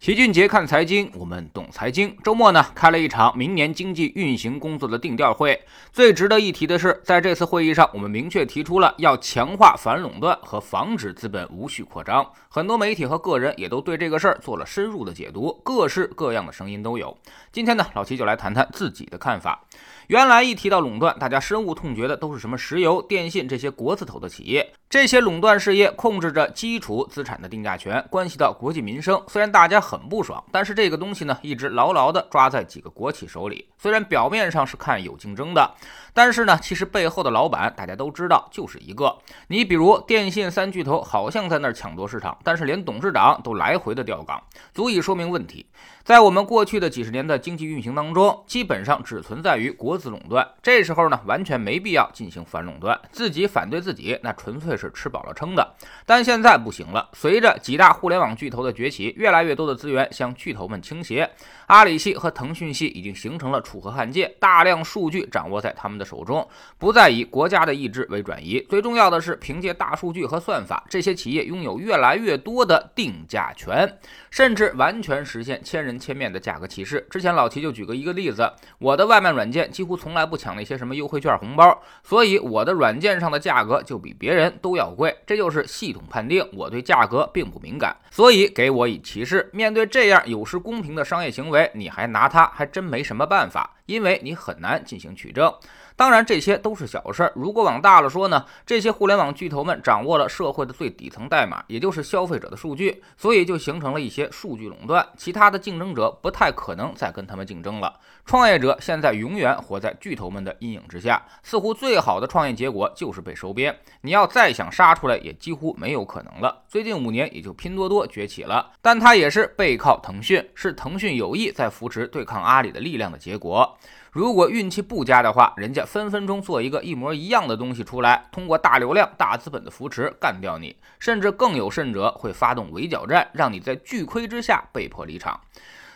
齐俊杰看财经，我们懂财经。周末呢，开了一场明年经济运行工作的定调会。最值得一提的是，在这次会议上，我们明确提出了要强化反垄断和防止资本无序扩张。很多媒体和个人也都对这个事儿做了深入的解读，各式各样的声音都有。今天呢，老齐就来谈谈自己的看法。原来一提到垄断，大家深恶痛绝的都是什么石油、电信这些国字头的企业。这些垄断事业控制着基础资产的定价权，关系到国计民生。虽然大家很不爽，但是这个东西呢，一直牢牢地抓在几个国企手里。虽然表面上是看有竞争的，但是呢，其实背后的老板大家都知道就是一个。你比如电信三巨头，好像在那儿抢夺市场，但是连董事长都来回的调岗，足以说明问题。在我们过去的几十年的经济运行当中，基本上只存在于国资垄断。这时候呢，完全没必要进行反垄断，自己反对自己，那纯粹是吃饱了撑的。但现在不行了，随着几大互联网巨头的崛起，越来越多的资源向巨头们倾斜，阿里系和腾讯系已经形成了楚河汉界，大量数据掌握在他们的手中，不再以国家的意志为转移。最重要的是，凭借大数据和算法，这些企业拥有越来越多的定价权，甚至完全实现千人。千面的价格歧视。之前老齐就举过一个例子，我的外卖软件几乎从来不抢那些什么优惠券、红包，所以我的软件上的价格就比别人都要贵。这就是系统判定我对价格并不敏感，所以给我以歧视。面对这样有失公平的商业行为，你还拿它，还真没什么办法，因为你很难进行取证。当然，这些都是小事儿。如果往大了说呢，这些互联网巨头们掌握了社会的最底层代码，也就是消费者的数据，所以就形成了一些数据垄断。其他的竞争者不太可能再跟他们竞争了。创业者现在永远活在巨头们的阴影之下，似乎最好的创业结果就是被收编。你要再想杀出来，也几乎没有可能了。最近五年，也就拼多多崛起了，但它也是背靠腾讯，是腾讯有意在扶持对抗阿里的力量的结果。如果运气不佳的话，人家分分钟做一个一模一样的东西出来，通过大流量、大资本的扶持干掉你，甚至更有甚者会发动围剿战，让你在巨亏之下被迫离场。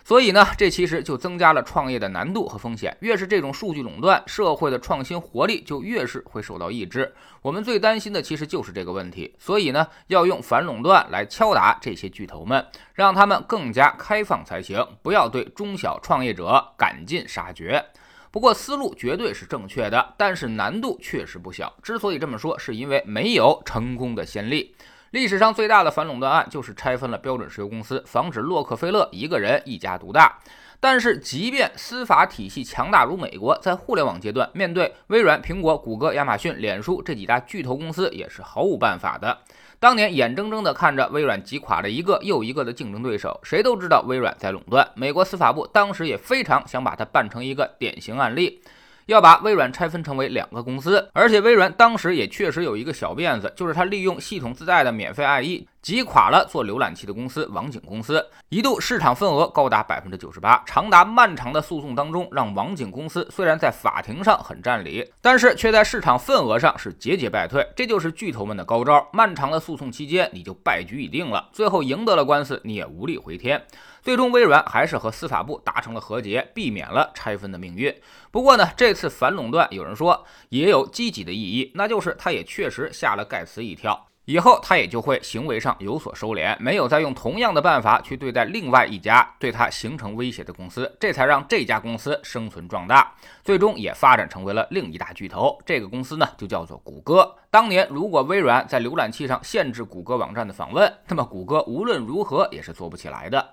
所以呢，这其实就增加了创业的难度和风险。越是这种数据垄断，社会的创新活力就越是会受到抑制。我们最担心的其实就是这个问题。所以呢，要用反垄断来敲打这些巨头们，让他们更加开放才行，不要对中小创业者赶尽杀绝。不过思路绝对是正确的，但是难度确实不小。之所以这么说，是因为没有成功的先例。历史上最大的反垄断案就是拆分了标准石油公司，防止洛克菲勒一个人一家独大。但是，即便司法体系强大如美国，在互联网阶段，面对微软、苹果、谷歌、亚马逊、脸书这几大巨头公司，也是毫无办法的。当年眼睁睁地看着微软击垮了一个又一个的竞争对手，谁都知道微软在垄断。美国司法部当时也非常想把它办成一个典型案例。要把微软拆分成为两个公司，而且微软当时也确实有一个小辫子，就是它利用系统自带的免费 IE 击垮了做浏览器的公司网景公司，一度市场份额高达百分之九十八。长达漫长的诉讼当中，让网景公司虽然在法庭上很占理，但是却在市场份额上是节节败退。这就是巨头们的高招。漫长的诉讼期间，你就败局已定了，最后赢得了官司，你也无力回天。最终，微软还是和司法部达成了和解，避免了拆分的命运。不过呢，这次反垄断，有人说也有积极的意义，那就是他也确实吓了盖茨一跳，以后他也就会行为上有所收敛，没有再用同样的办法去对待另外一家对他形成威胁的公司，这才让这家公司生存壮大，最终也发展成为了另一大巨头。这个公司呢，就叫做谷歌。当年如果微软在浏览器上限制谷歌网站的访问，那么谷歌无论如何也是做不起来的。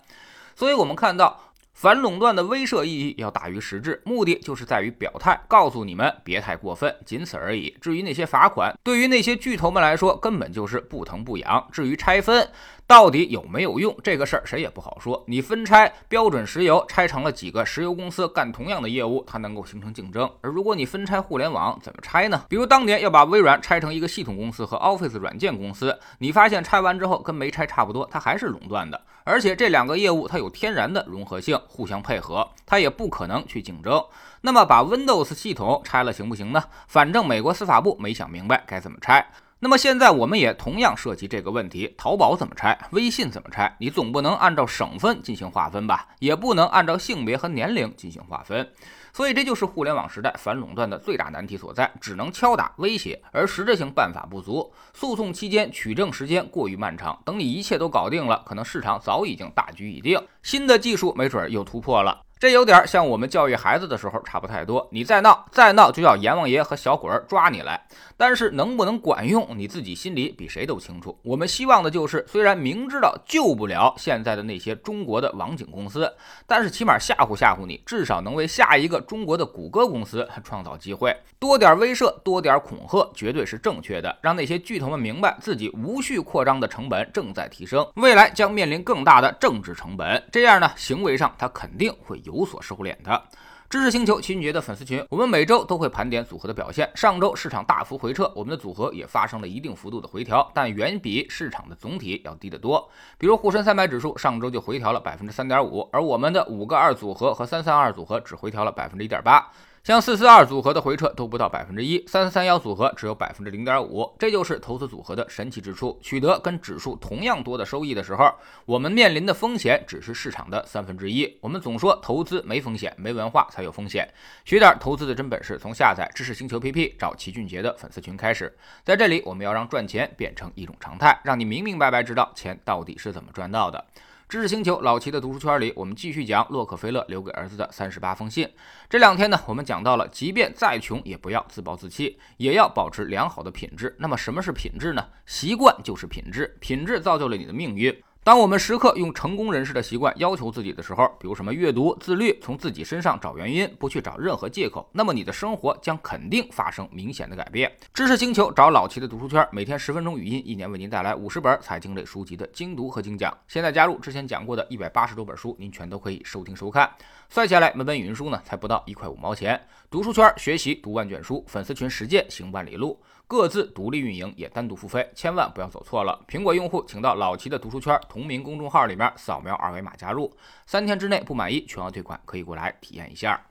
所以，我们看到反垄断的威慑意义要大于实质，目的就是在于表态，告诉你们别太过分，仅此而已。至于那些罚款，对于那些巨头们来说，根本就是不疼不痒。至于拆分，到底有没有用？这个事儿谁也不好说。你分拆标准石油，拆成了几个石油公司干同样的业务，它能够形成竞争。而如果你分拆互联网，怎么拆呢？比如当年要把微软拆成一个系统公司和 Office 软件公司，你发现拆完之后跟没拆差不多，它还是垄断的。而且这两个业务它有天然的融合性，互相配合，它也不可能去竞争。那么把 Windows 系统拆了行不行呢？反正美国司法部没想明白该怎么拆。那么现在我们也同样涉及这个问题：淘宝怎么拆？微信怎么拆？你总不能按照省份进行划分吧？也不能按照性别和年龄进行划分。所以这就是互联网时代反垄断的最大难题所在，只能敲打威胁，而实质性办法不足。诉讼期间取证时间过于漫长，等你一切都搞定了，可能市场早已经大局已定，新的技术没准又突破了。这有点像我们教育孩子的时候差不太多，你再闹再闹就要阎王爷和小鬼儿抓你来。但是能不能管用，你自己心里比谁都清楚。我们希望的就是，虽然明知道救不了现在的那些中国的网景公司，但是起码吓唬吓唬你，至少能为下一个中国的谷歌公司 创造机会。多点威慑，多点恐吓，绝对是正确的。让那些巨头们明白自己无序扩张的成本正在提升，未来将面临更大的政治成本。这样呢，行为上他肯定会有。有所收敛的知识星球齐俊杰的粉丝群，我们每周都会盘点组合的表现。上周市场大幅回撤，我们的组合也发生了一定幅度的回调，但远比市场的总体要低得多。比如沪深三百指数上周就回调了百分之三点五，而我们的五个二组合和三三二组合只回调了百分之一点八。像四四二组合的回撤都不到百分之一，三三幺组合只有百分之零点五，这就是投资组合的神奇之处。取得跟指数同样多的收益的时候，我们面临的风险只是市场的三分之一。我们总说投资没风险，没文化才有风险。学点投资的真本事，从下载知识星球 P P 找齐俊杰的粉丝群开始。在这里，我们要让赚钱变成一种常态，让你明明白白知道钱到底是怎么赚到的。知识星球老齐的读书圈里，我们继续讲洛克菲勒留给儿子的三十八封信。这两天呢，我们讲到了，即便再穷，也不要自暴自弃，也要保持良好的品质。那么，什么是品质呢？习惯就是品质，品质造就了你的命运。当我们时刻用成功人士的习惯要求自己的时候，比如什么阅读、自律，从自己身上找原因，不去找任何借口，那么你的生活将肯定发生明显的改变。知识星球找老齐的读书圈，每天十分钟语音，一年为您带来五十本财经类书籍的精读和精讲。现在加入之前讲过的一百八十多本书，您全都可以收听收看。算下来，每本语音书呢，才不到一块五毛钱。读书圈学习读万卷书，粉丝群实践行万里路。各自独立运营，也单独付费，千万不要走错了。苹果用户请到老齐的读书圈同名公众号里面扫描二维码加入，三天之内不满意全额退款，可以过来体验一下。